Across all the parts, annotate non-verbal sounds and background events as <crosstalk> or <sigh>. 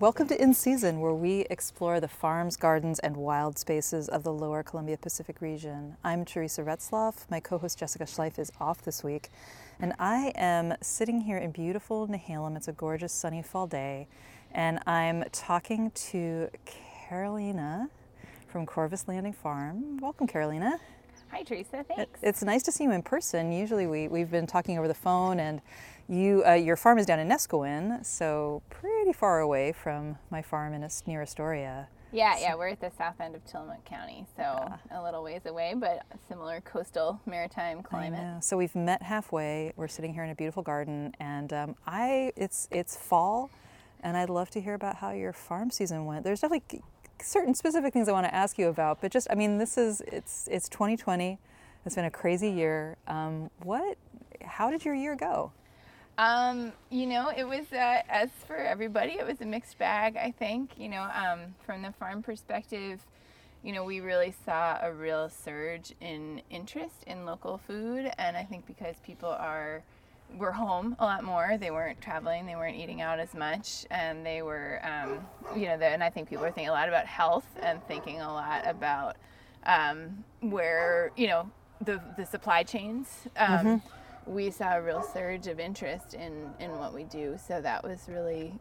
Welcome to In Season, where we explore the farms, gardens, and wild spaces of the lower Columbia Pacific region. I'm Teresa Retzlaff. My co host Jessica Schleif is off this week, and I am sitting here in beautiful Nehalem. It's a gorgeous sunny fall day, and I'm talking to Carolina from Corvus Landing Farm. Welcome, Carolina. Hi, Teresa. Thanks. It's nice to see you in person. Usually, we, we've been talking over the phone, and you, uh, your farm is down in Neskowin, so pretty far away from my farm in near Astoria. Yeah, yeah, we're at the south end of Tillamook County, so yeah. a little ways away, but similar coastal maritime climate. So we've met halfway. We're sitting here in a beautiful garden, and um, I it's it's fall, and I'd love to hear about how your farm season went. There's definitely certain specific things I want to ask you about, but just I mean, this is it's it's 2020. It's been a crazy year. Um, what? How did your year go? Um, you know, it was uh, as for everybody, it was a mixed bag. I think you know, um, from the farm perspective, you know, we really saw a real surge in interest in local food, and I think because people are were home a lot more. They weren't traveling. They weren't eating out as much, and they were, um, you know, and I think people are thinking a lot about health and thinking a lot about um, where you know the the supply chains. Um, mm-hmm we saw a real surge of interest in in what we do. So that was really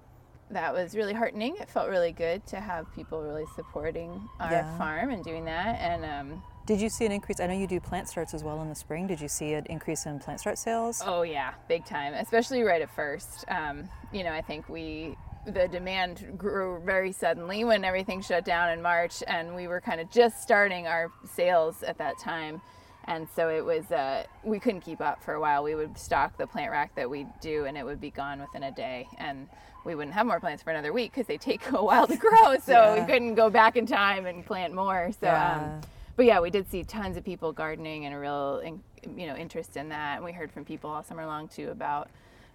that was really heartening. It felt really good to have people really supporting our yeah. farm and doing that. And um, did you see an increase? I know you do plant starts as well in the spring. Did you see an increase in plant start sales? Oh yeah, big time. Especially right at first. Um, you know, I think we the demand grew very suddenly when everything shut down in March, and we were kind of just starting our sales at that time and so it was uh, we couldn't keep up for a while. We would stock the plant rack that we do and it would be gone within a day. And we wouldn't have more plants for another week because they take <laughs> a while to grow. So yeah. we couldn't go back in time and plant more. So yeah. Um, but yeah we did see tons of people gardening and a real you know interest in that. And we heard from people all summer long too about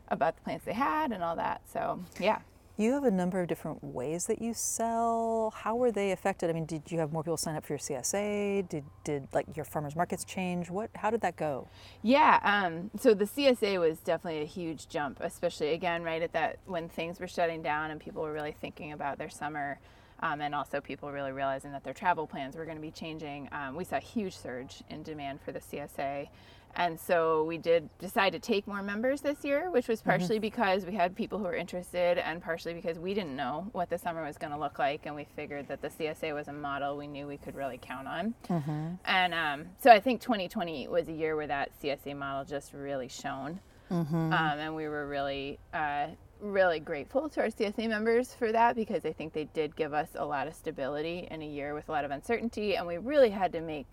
about the plants they had and all that. So yeah you have a number of different ways that you sell. How were they affected? I mean, did you have more people sign up for your CSA? Did did like your farmers markets change? What how did that go? Yeah, um, so the CSA was definitely a huge jump, especially again right at that when things were shutting down and people were really thinking about their summer. Um, and also people really realizing that their travel plans were going to be changing. Um, we saw a huge surge in demand for the CSA. And so we did decide to take more members this year, which was mm-hmm. partially mm-hmm. because we had people who were interested and partially because we didn't know what the summer was going to look like. And we figured that the CSA was a model we knew we could really count on. Mm-hmm. And um, so I think 2020 was a year where that CSA model just really shone. Mm-hmm. Um, and we were really, uh, really grateful to our CSA members for that because I think they did give us a lot of stability in a year with a lot of uncertainty. And we really had to make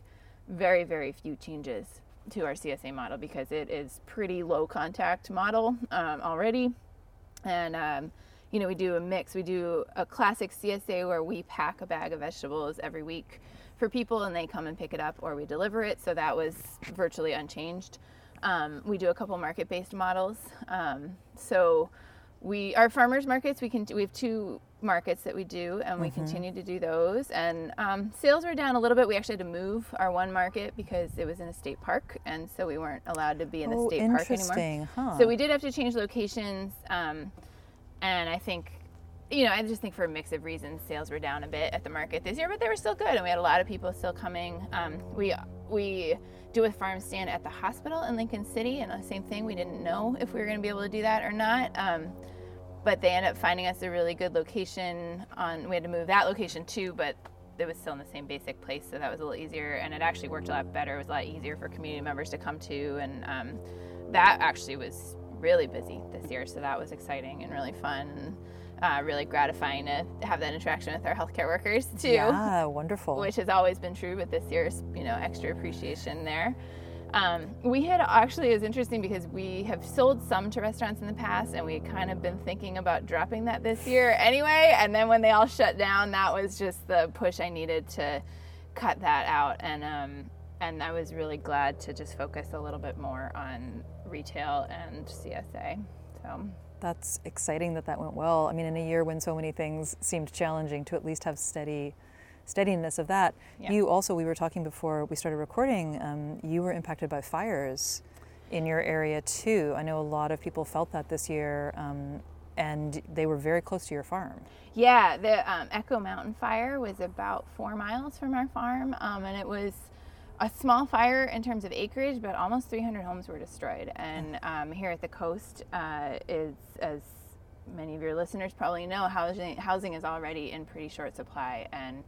very, very few changes to our CSA model because it is pretty low contact model um, already. And, um, you know, we do a mix. We do a classic CSA where we pack a bag of vegetables every week for people and they come and pick it up or we deliver it. So that was virtually unchanged. Um, we do a couple market based models. Um, so we, our farmers markets, we can, we have two markets that we do, and we mm-hmm. continue to do those. And um, sales were down a little bit. We actually had to move our one market because it was in a state park, and so we weren't allowed to be in the oh, state park anymore. Huh. So we did have to change locations. Um, and I think, you know, I just think for a mix of reasons, sales were down a bit at the market this year, but they were still good, and we had a lot of people still coming. Um, we we do a farm stand at the hospital in Lincoln City, and the same thing. We didn't know if we were going to be able to do that or not. But they ended up finding us a really good location on we had to move that location too but it was still in the same basic place so that was a little easier and it actually worked a lot better it was a lot easier for community members to come to and um, that actually was really busy this year so that was exciting and really fun uh, really gratifying to have that interaction with our healthcare workers <laughs> too. Yeah, wonderful. Which has always been true, but this year's you know extra appreciation there. Um, we had actually is interesting because we have sold some to restaurants in the past, and we kind of been thinking about dropping that this year anyway. And then when they all shut down, that was just the push I needed to cut that out. And um, and I was really glad to just focus a little bit more on retail and CSA. So that's exciting that that went well. I mean, in a year when so many things seemed challenging, to at least have steady steadiness of that. Yeah. You also, we were talking before we started recording, um, you were impacted by fires in your area too. I know a lot of people felt that this year. Um, and they were very close to your farm. Yeah, the um, Echo Mountain fire was about four miles from our farm, um, and it was a small fire in terms of acreage, but almost 300 homes were destroyed. And um, here at the coast uh, is, as many of your listeners probably know, housing housing is already in pretty short supply, and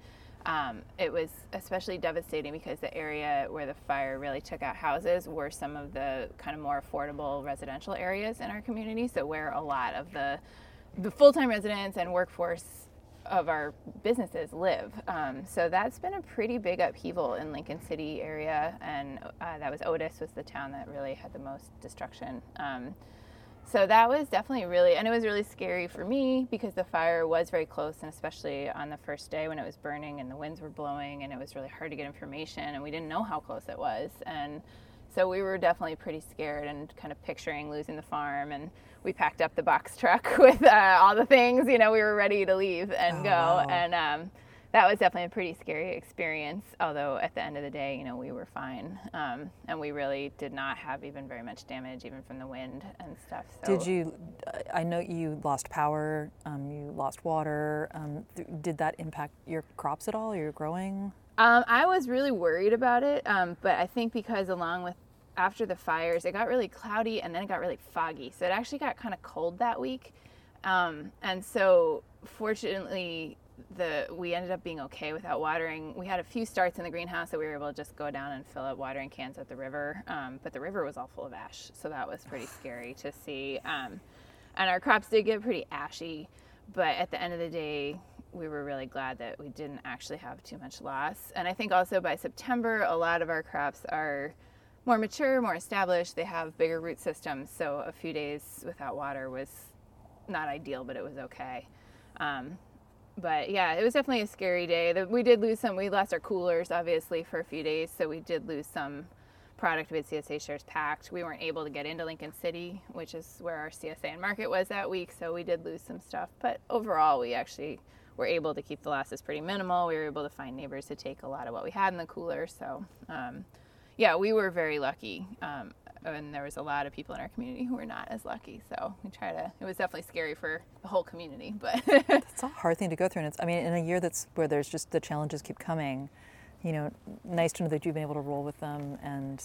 um, it was especially devastating because the area where the fire really took out houses were some of the kind of more affordable residential areas in our community. So where a lot of the the full-time residents and workforce of our businesses live. Um, so that's been a pretty big upheaval in Lincoln City area, and uh, that was Otis was the town that really had the most destruction. Um, so that was definitely really, and it was really scary for me because the fire was very close, and especially on the first day when it was burning and the winds were blowing, and it was really hard to get information, and we didn't know how close it was, and so we were definitely pretty scared and kind of picturing losing the farm and we packed up the box <laughs> truck with uh, all the things. You know, we were ready to leave and oh, go. Wow. And um, that was definitely a pretty scary experience. Although at the end of the day, you know, we were fine, um, and we really did not have even very much damage, even from the wind and stuff. So. Did you? I know you lost power. Um, you lost water. Um, th- did that impact your crops at all? Your growing? Um, I was really worried about it, um, but I think because along with after the fires, it got really cloudy and then it got really foggy. So it actually got kind of cold that week. Um, and so fortunately, the we ended up being okay without watering. We had a few starts in the greenhouse that we were able to just go down and fill up watering cans at the river. Um, but the river was all full of ash, so that was pretty <sighs> scary to see. Um, and our crops did get pretty ashy, but at the end of the day, we were really glad that we didn't actually have too much loss. And I think also by September, a lot of our crops are more mature, more established. They have bigger root systems, so a few days without water was not ideal, but it was okay. Um, but yeah, it was definitely a scary day. We did lose some. We lost our coolers obviously for a few days, so we did lose some product with CSA shares packed. We weren't able to get into Lincoln City, which is where our CSA and market was that week, so we did lose some stuff. But overall, we actually were able to keep the losses pretty minimal. We were able to find neighbors to take a lot of what we had in the cooler, so. Um, yeah, we were very lucky. Um, and there was a lot of people in our community who were not as lucky. So we try to. It was definitely scary for the whole community, but <laughs> it's a hard thing to go through. And it's. I mean, in a year that's where there's just the challenges keep coming. You know, nice to know that you've been able to roll with them and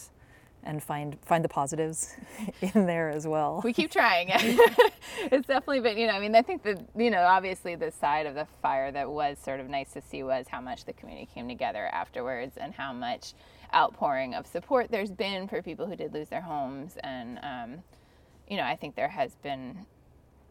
and find find the positives <laughs> in there as well. We keep trying. <laughs> it's definitely been, you know, I mean, I think that, you know, obviously the side of the fire that was sort of nice to see was how much the community came together afterwards and how much outpouring of support there's been for people who did lose their homes. And, um, you know, I think there has been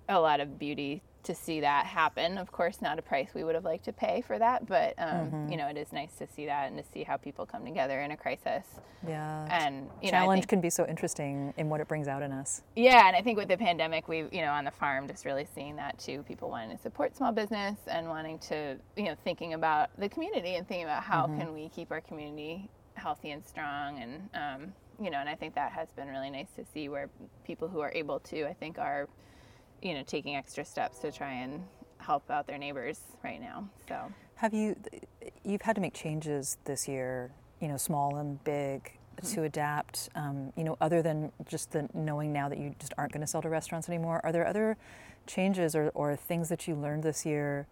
a lot of beauty to see that happen. Of course, not a price we would have liked to pay for that, but um, mm-hmm. you know, it is nice to see that and to see how people come together in a crisis. Yeah, and you challenge know, think, can be so interesting in what it brings out in us. Yeah, and I think with the pandemic, we've, you know on the farm just really seeing that too. People wanting to support small business and wanting to you know thinking about the community and thinking about how mm-hmm. can we keep our community healthy and strong and um, you know and i think that has been really nice to see where people who are able to i think are you know taking extra steps to try and help out their neighbors right now so have you you've had to make changes this year you know small and big mm-hmm. to adapt um, you know other than just the knowing now that you just aren't going to sell to restaurants anymore are there other changes or, or things that you learned this year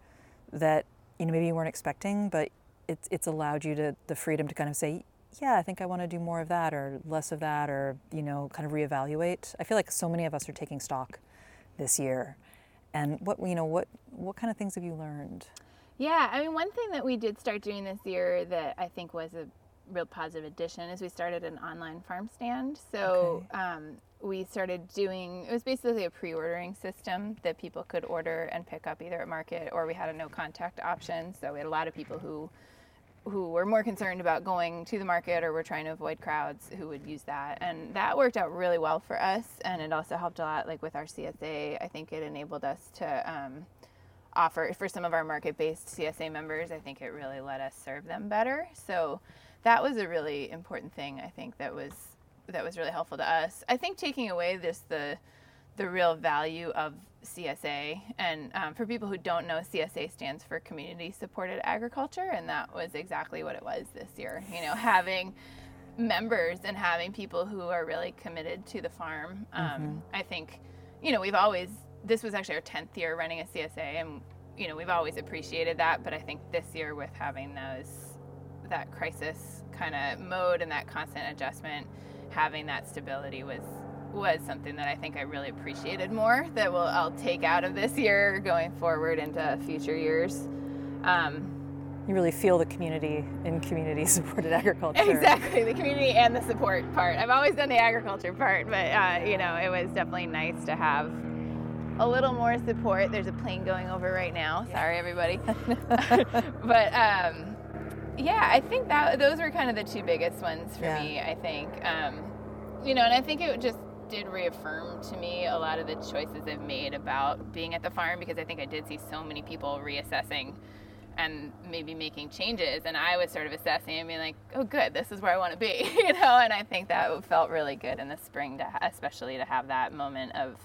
that you know maybe you weren't expecting but it's, it's allowed you to the freedom to kind of say yeah, I think I want to do more of that or less of that or, you know, kind of reevaluate. I feel like so many of us are taking stock this year. And what, you know, what, what kind of things have you learned? Yeah, I mean, one thing that we did start doing this year that I think was a real positive addition is we started an online farm stand. So okay. um, we started doing, it was basically a pre ordering system that people could order and pick up either at market or we had a no contact option. So we had a lot of people who who were more concerned about going to the market or were trying to avoid crowds who would use that. And that worked out really well for us and it also helped a lot like with our csa i think it enabled us to um, offer for some of our market-based csa members i think it really let us serve them better. So that was a really important thing i think that was that was really helpful to us. I think taking away this the the real value of CSA. And um, for people who don't know, CSA stands for Community Supported Agriculture, and that was exactly what it was this year. You know, having members and having people who are really committed to the farm. Um, mm-hmm. I think, you know, we've always this was actually our 10th year running a CSA, and you know we've always appreciated that. But I think this year with having those that crisis kind of mode and that constant adjustment, having that stability was was something that I think I really appreciated more. That will I'll take out of this year going forward into future years. Um, you really feel the community in community <laughs> supported agriculture. Exactly, the community and the support part. I've always done the agriculture part, but uh, you know, it was definitely nice to have a little more support. There's a plane going over right now. Sorry, everybody. <laughs> <laughs> but um, yeah, I think that those were kind of the two biggest ones for yeah. me. I think, um, you know, and I think it just did reaffirm to me a lot of the choices I've made about being at the farm because I think I did see so many people reassessing and maybe making changes. And i was sort of assessing and being like oh good this is where i want to be <laughs> you know? And i think that felt really good in the spring to especially to have that moment of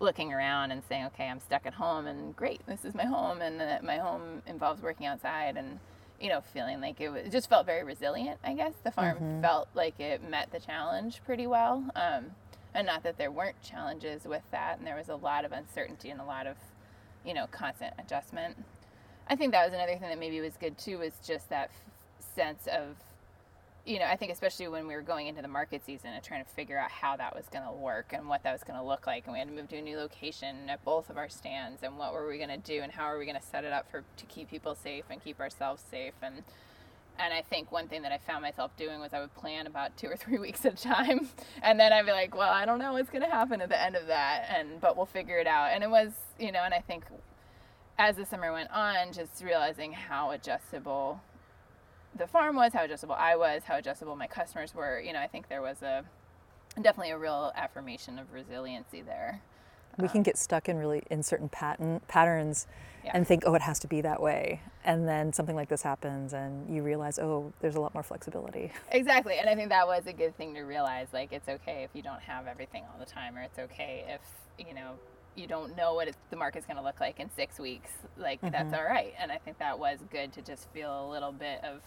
looking around and saying okay i'm stuck at home and great this is my home and my home involves working outside and you know feeling like it, was, it just felt very resilient i guess. The farm mm-hmm. felt like it met the challenge pretty well. Um, and not that there weren't challenges with that and there was a lot of uncertainty and a lot of you know constant adjustment. I think that was another thing that maybe was good too was just that f- sense of, you know, I think especially when we were going into the market season and trying to figure out how that was going to work and what that was going to look like, and we had to move to a new location at both of our stands, and what were we going to do, and how are we going to set it up for to keep people safe and keep ourselves safe, and and I think one thing that I found myself doing was I would plan about two or three <laughs> weeks at a time, and then I'd be like, well, I don't know what's going to happen at the end of that, and but we'll figure it out, and it was, you know, and I think as the summer went on, just realizing how adjustable the farm was, how adjustable I was, how adjustable my customers were, you know, I think there was a definitely a real affirmation of resiliency there. We um, can get stuck in really in certain pattern patterns yeah. and think, oh, it has to be that way. And then something like this happens and you realize, oh, there's a lot more flexibility. Exactly. And I think that was a good thing to realize. Like, it's okay if you don't have everything all the time, or it's okay if, you know, you don't know what the market's going to look like in six weeks, like mm-hmm. that's all right. And I think that was good to just feel a little bit of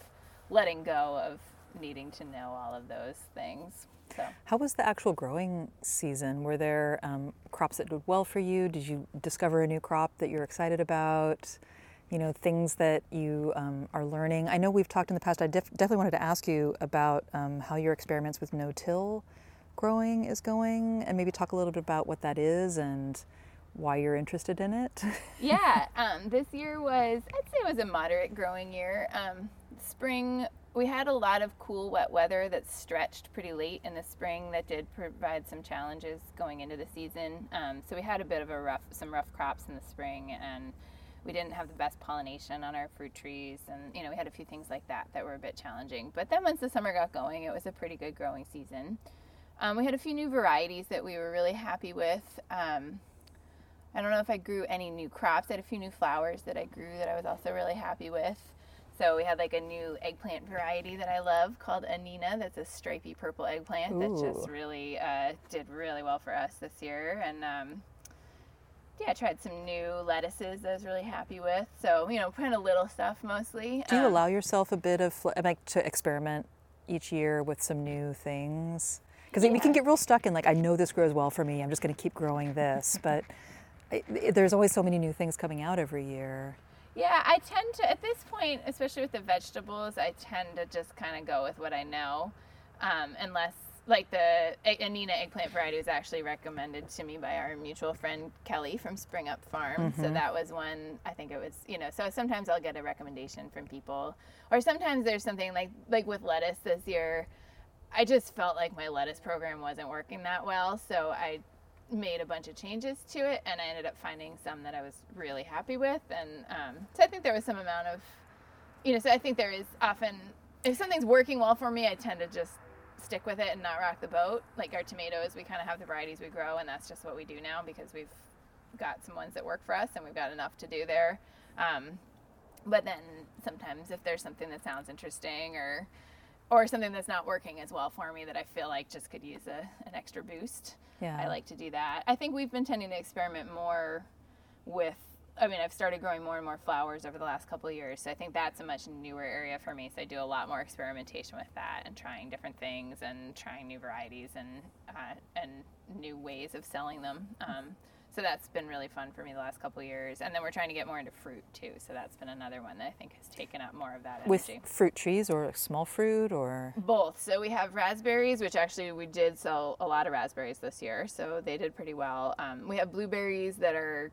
letting go of needing to know all of those things. So. How was the actual growing season? Were there um, crops that did well for you? Did you discover a new crop that you're excited about? You know, things that you um, are learning. I know we've talked in the past. I def- definitely wanted to ask you about um, how your experiments with no-till growing is going, and maybe talk a little bit about what that is and why you're interested in it? <laughs> yeah, um, this year was, I'd say it was a moderate growing year. Um, spring, we had a lot of cool, wet weather that stretched pretty late in the spring that did provide some challenges going into the season. Um, so we had a bit of a rough, some rough crops in the spring and we didn't have the best pollination on our fruit trees and you know we had a few things like that that were a bit challenging but then once the summer got going it was a pretty good growing season um, we had a few new varieties that we were really happy with um, I don't know if I grew any new crops. I had a few new flowers that I grew that I was also really happy with. So we had like a new eggplant variety that I love called Anina. That's a stripy purple eggplant Ooh. that just really uh, did really well for us this year. And um, yeah, I tried some new lettuces that I was really happy with. So you know, kind of little stuff mostly. Do you um, allow yourself a bit of like to experiment each year with some new things? Because yeah. we can get real stuck in like, I know this grows well for me. I'm just going to keep growing this, <laughs> but there's always so many new things coming out every year. Yeah, I tend to, at this point, especially with the vegetables, I tend to just kind of go with what I know. Um, unless, like, the Anina eggplant variety was actually recommended to me by our mutual friend Kelly from Spring Up Farm. Mm-hmm. So that was one, I think it was, you know, so sometimes I'll get a recommendation from people. Or sometimes there's something like, like with lettuce this year, I just felt like my lettuce program wasn't working that well. So I made a bunch of changes to it and I ended up finding some that I was really happy with and um, so I think there was some amount of you know so I think there is often if something's working well for me I tend to just stick with it and not rock the boat. Like our tomatoes we kind of have the varieties we grow and that's just what we do now because we've got some ones that work for us and we've got enough to do there. Um, but then sometimes if there's something that sounds interesting or or something that's not working as well for me that I feel like just could use a, an extra boost. Yeah. I like to do that. I think we've been tending to experiment more with I mean, I've started growing more and more flowers over the last couple of years, so I think that's a much newer area for me. So I do a lot more experimentation with that and trying different things and trying new varieties and uh, and new ways of selling them. Um, so that's been really fun for me the last couple years. And then we're trying to get more into fruit too. So that's been another one that I think has taken up more of that energy. With fruit trees or small fruit or both. So we have raspberries, which actually we did sell a lot of raspberries this year, so they did pretty well. Um, we have blueberries that are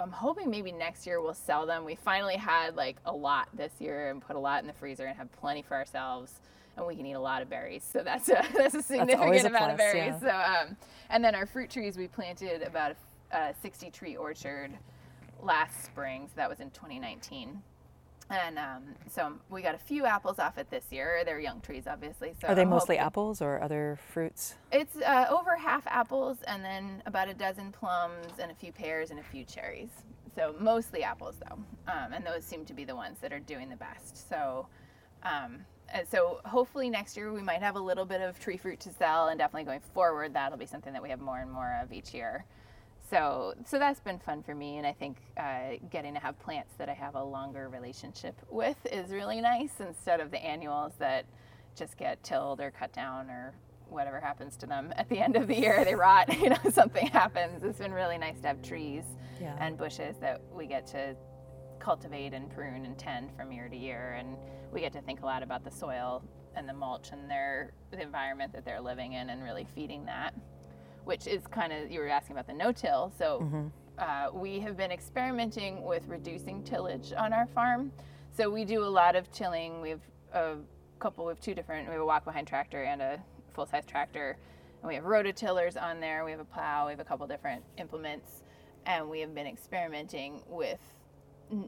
I'm hoping maybe next year we'll sell them. We finally had like a lot this year and put a lot in the freezer and have plenty for ourselves. And we can eat a lot of berries, so that's a <laughs> that's a significant that's amount plus, of berries. Yeah. So, um, and then our fruit trees, we planted about a, a 60 tree orchard last spring, so that was in 2019. And um, so we got a few apples off it this year. They're young trees, obviously. So are they I'm mostly hoping... apples or other fruits? It's uh, over half apples, and then about a dozen plums, and a few pears, and a few cherries. So mostly apples, though, um, and those seem to be the ones that are doing the best. So, um, so hopefully next year we might have a little bit of tree fruit to sell, and definitely going forward, that'll be something that we have more and more of each year so so that's been fun for me and i think uh, getting to have plants that i have a longer relationship with is really nice instead of the annuals that just get tilled or cut down or whatever happens to them at the end of the year. They rot <laughs> you know something happens. It's been really nice to have trees yeah. and bushes that we get to cultivate and prune and tend from year to year and we get to think a lot about the soil and the mulch and their the environment that they're living in and really feeding that which is kind of you were asking about the no-till. So mm-hmm. uh, we have been experimenting with reducing tillage on our farm. So we do a lot of tilling. We have a couple. We have two different. We have a walk-behind tractor and a full-size tractor, and we have rototillers on there. We have a plow. We have a couple different implements, and we have been experimenting with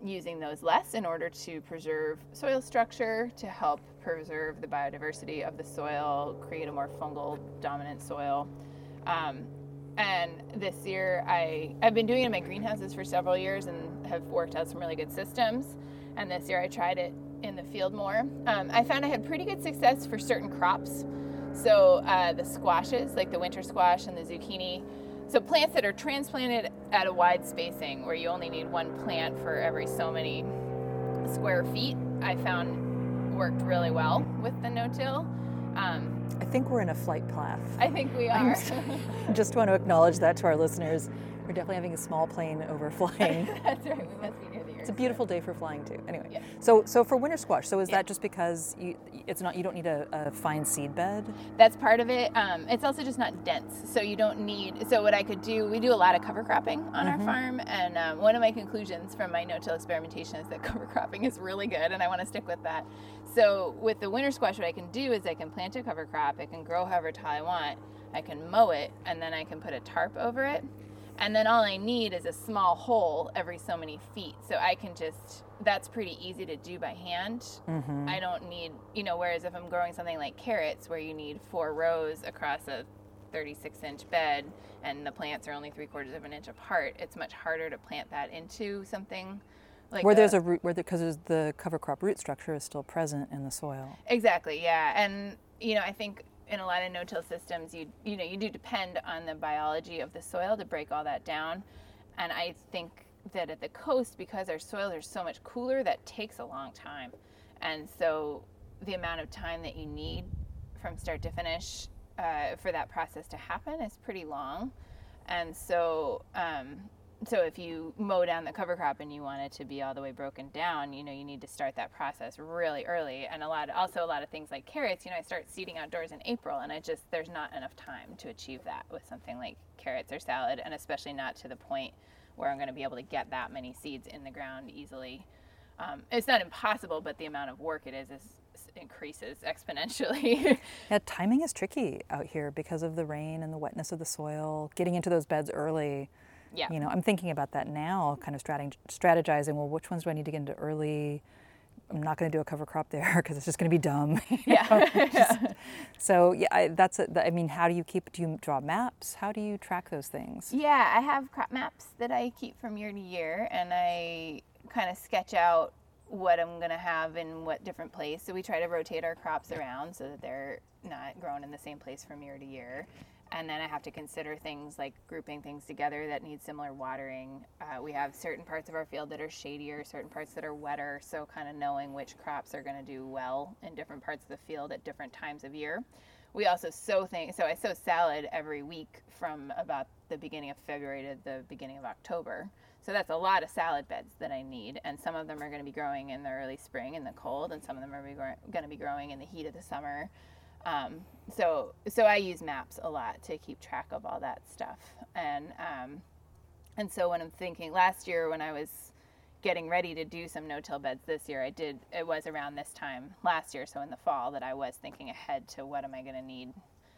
using those less in order to preserve soil structure, to help preserve the biodiversity of the soil, create a more fungal dominant soil. Um, and this year, I, I've been doing it in my greenhouses for several years and have worked out some really good systems. And this year, I tried it in the field more. Um, I found I had pretty good success for certain crops. So uh, the squashes, like the winter squash and the zucchini. So plants that are transplanted at a wide spacing, where you only need one plant for every so many square feet, I found worked really well with the no-till. Um, I think we're in a flight path. I think we are. I <laughs> <laughs> just want to acknowledge that to our listeners. We're definitely having a small plane overflying. <laughs> That's right. We must be It's a beautiful day for flying too. Anyway, yeah. so so for winter squash, so is yeah. that just because you, it's not you don't need a, a fine seed bed? That's part of it. Um, it's also just not dense, so you don't need. So what I could do, we do a lot of cover cropping on mm-hmm. our farm, and um, one of my conclusions from my no-till experimentation is that <laughs> cover cropping is really good, and I want to stick with that. So with the winter squash, what I can do is I can plant a cover crop. It can grow however tall I want. I can mow it, and then I can put a tarp over it and then all I need is a small hole every so many feet. So I can just, that's pretty easy to do by hand. Mm-hmm. I don't need, you know, whereas if I'm growing something like carrots where you need four rows across a 36 inch bed and the plants are only three quarters of an inch apart, it's much harder to plant that into something. Like where a, there's a root, where because the cover crop root structure is still present in the soil. Exactly, yeah, and you know I think in a lot of no-till systems, you you know you do depend on the biology of the soil to break all that down, and I think that at the coast because our soils are so much cooler, that takes a long time, and so the amount of time that you need from start to finish uh, for that process to happen is pretty long, and so um, so if you mow down the cover crop and you want it to be all the way broken down you know you need to start that process really early and a lot also a lot of things like carrots you know i start seeding outdoors in april and i just there's not enough time to achieve that with something like carrots or salad and especially not to the point where i'm going to be able to get that many seeds in the ground easily um, it's not impossible but the amount of work it is is increases exponentially. <laughs> yeah, timing is tricky out here because of the rain and the wetness of the soil. Getting into those beds early yeah. You know, I'm thinking about that now, kind of strategizing. Well, which ones do I need to get into early? I'm not going to do a cover crop there <laughs> because it's just going to be dumb. <laughs> Yeah. <laughs> just, so yeah, I, that's. A, I mean, how do you keep? Do you draw maps? How do you track those things? Yeah, I have crop maps that I keep from year to year, and I kind of sketch out what I'm going to have in what different place. So we try to rotate our crops around so that they're not grown in the same place from year to year and then I have to consider things like grouping things together that need similar watering. Uh, we have certain parts of our field that are shadier, certain parts that are wetter, so kind of knowing which crops are going to do well in different parts of the field at different times of year. We also sow things, so I sow salad every week from about the beginning of February to the beginning of October. So that's a lot of salad beds that I need, and some of them are going to be growing in the early spring in the cold, and some of them are going to be growing in the heat of the summer. Um, so so I use maps a lot to keep track of all that stuff, and um, and so when I'm thinking last year when I was getting ready to do some no-till beds this year, I did it was around this time last year, so in the fall that I was thinking ahead to what am I going to need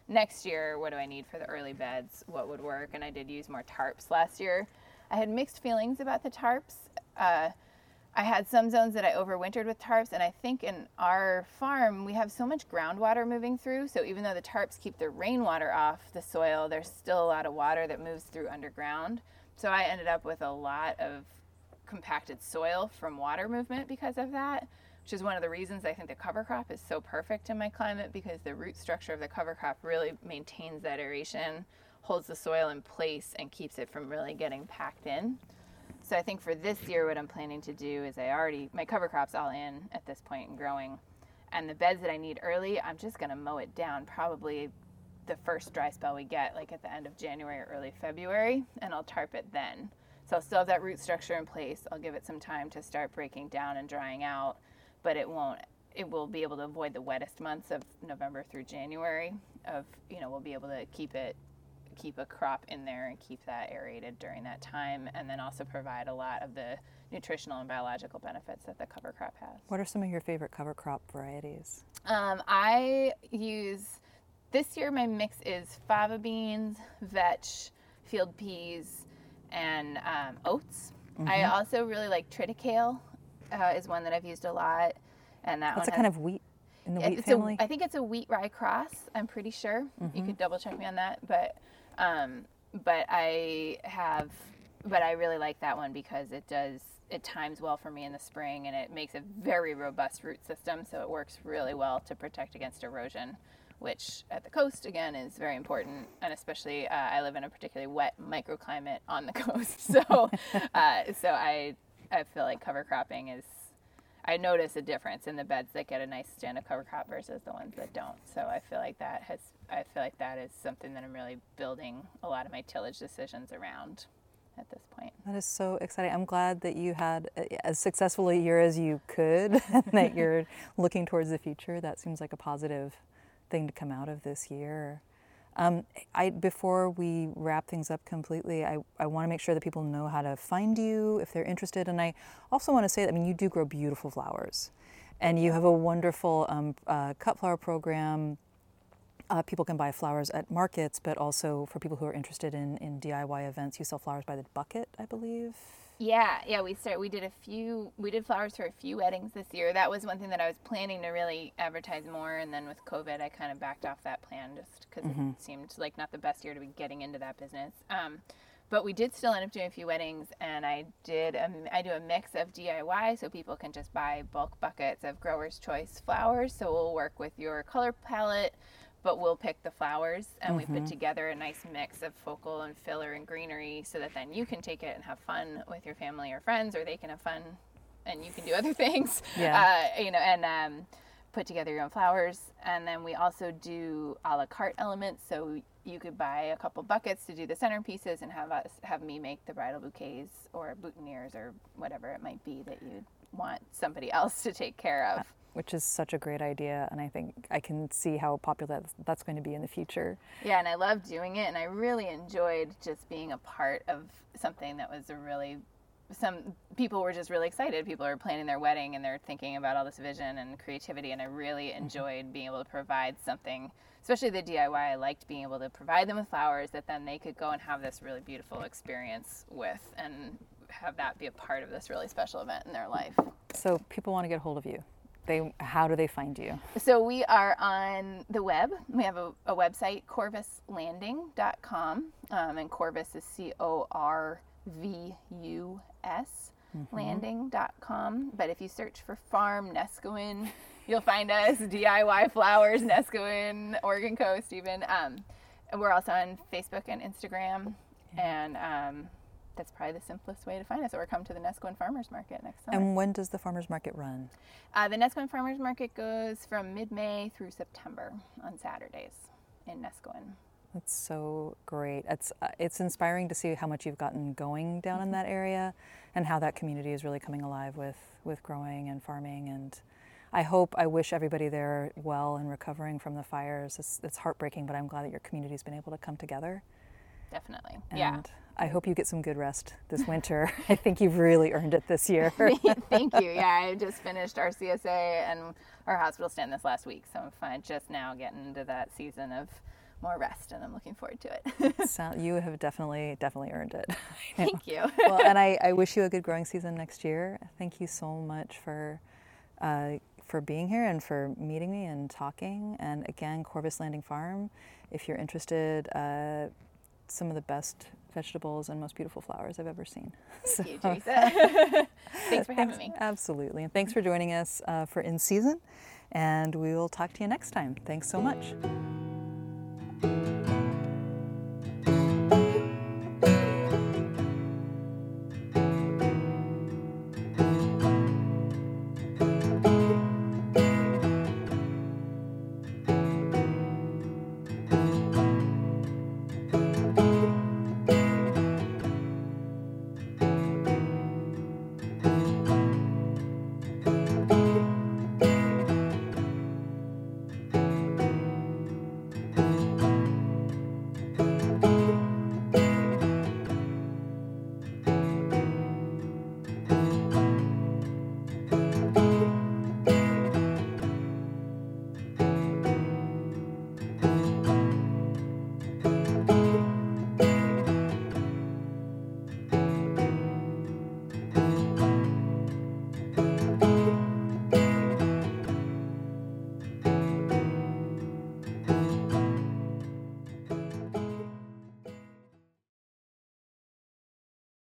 next year? What do I need for the early beds? What would work? And I did use more tarps last year I had mixed feelings about the tarps. Uh, I had some zones that I overwintered with tarps, and I think in our farm we have so much groundwater moving through. So even though the tarps keep the rainwater off the soil, there's still a lot of water that moves through underground. So I ended up with a lot of compacted soil from water movement because of that, which is one of the reasons I think the cover crop is so perfect in my climate because the root structure of the cover crop really maintains that aeration holds the soil in place and keeps it from really getting packed in. So I think for this year, what I'm planning to do is I already, my cover crop's all in at this point and growing. And the beds that I need early, I'm just going to mow it down probably the first dry spell we get, like at the end of January or early February, and I'll tarp it then. So I'll still have that root structure in place. I'll give it some time to start breaking down and drying out, but it won't, it will be able to avoid the wettest months of November through January of, you know, we'll be able to keep it keep a crop in there and keep that aerated during that time, and then also provide a lot of the nutritional and biological benefits that the cover crop has. What are some of your favorite cover crop varieties? Um, I use this year my mix is fava beans, vetch, field peas, and um, oats. Mm-hmm. I also really like triticale, uh, is one that I've used a lot, and that That's a kind of wheat in the wheat family. A, I think it's a wheat rye cross. I'm pretty sure. Mm-hmm. You could double check me on that, but um, but I have, but I really like that one because it does it times well for me in the spring and it makes a very robust root system. So it works really well to protect against erosion which at the coast again is very important. And especially uh, i live in a particularly wet microclimate on the <laughs> coast. So uh, so i i feel like cover cropping is I notice a difference in the beds that get a nice stand of cover crop versus the ones that don't. So I feel like that has I feel like that is something that I'm really building a lot of my tillage decisions around at this point. That is so exciting. I'm glad that you had as successful a year as you could <laughs> and that <laughs> you're looking towards the future. That seems like a positive thing to come out of this year. Um, I, before we wrap things up completely, I, I want to make sure that people know how to find you if they're interested. And I also want to say that, I mean, you do grow beautiful flowers. And you have a wonderful um, uh, cut flower program. Uh, people can buy flowers at markets, but also for people who are interested in, in DIY events, you sell flowers by the bucket, I believe. Yeah, yeah, we started. We did a few. We did flowers for a few weddings this year. That was one thing that I was planning to really advertise more, and then with COVID, I kind of backed off that plan just because mm-hmm. it seemed like not the best year to be getting into that business. Um, but we did still end up doing a few weddings, and I did. A, I do a mix of DIY, so people can just buy bulk buckets of growers' choice flowers. So we'll work with your color palette but we'll pick the flowers and mm-hmm. we put mm-hmm. together a nice mix of focal and filler and greenery so that then you can take it and have fun with your family or friends or they can have fun and you can do <laughs> other things yeah. Uh, you know and um, put together your own flowers and then we also do a la carte elements so you could buy a couple buckets to do the centerpieces and have us have me make the bridal bouquets or boutonnieres or whatever it might be that you want somebody else to take care of which is such a great idea. And I think I can see how popular that's, going to be in the future. Yeah, and I love doing it. And I really enjoyed just being a part of something that was a really some people were just really excited. People are planning their wedding and they're thinking about all this vision and creativity. And I really mm-hmm. enjoyed being able to provide something, especially the DIY. I liked being able to provide them with flowers that then they could go and have this really beautiful experience with and have that be a part of this really special event in their life. So people want to get a hold of you they how do they find you? So we are on the web. We have a, a website, corvuslanding.com, um, and Corvus is C O R V U S mm-hmm. landing.com. But if you search for Farm Neskowin, you'll find us DIY Flowers, Neskowin, Oregon Coast, even. Um, and we're also on Facebook and Instagram. Yeah. And um, that's probably the simplest way to find us, or come to the Neskowin Farmers Market next summer. And when does the Farmers Market run? Uh, the Neskowin Farmers Market goes from mid May through September on Saturdays in Neskowin. That's so great. It's uh, it's inspiring to see how much you've gotten going down in that area, and how that community is really coming alive with with growing and farming. And I hope, I wish everybody there well and recovering from the fires. It's, it's heartbreaking, but I'm glad that your community's been able to come together. Definitely. And yeah. I hope you get some good rest this winter. <laughs> I think you've really earned it this year. <laughs> Thank you. Yeah, I just finished our CSA and our hospital stand this last week, so I'm fine just now getting into that season of more rest, and I'm looking forward to it. <laughs> so you have definitely, definitely earned it. Thank you. well, and I, I, wish you a good growing season next year. Thank you so much for. Uh, for being here and for meeting me and talking. And again, Corvus Landing Farm, if you're interested, uh, some of the best vegetables and most beautiful flowers I've ever seen. <laughs> Thank you, Teresa. <laughs> thanks for having thanks, me. Absolutely. And thanks for joining us uh, for In Season. And we will talk to you next time. Thanks so much.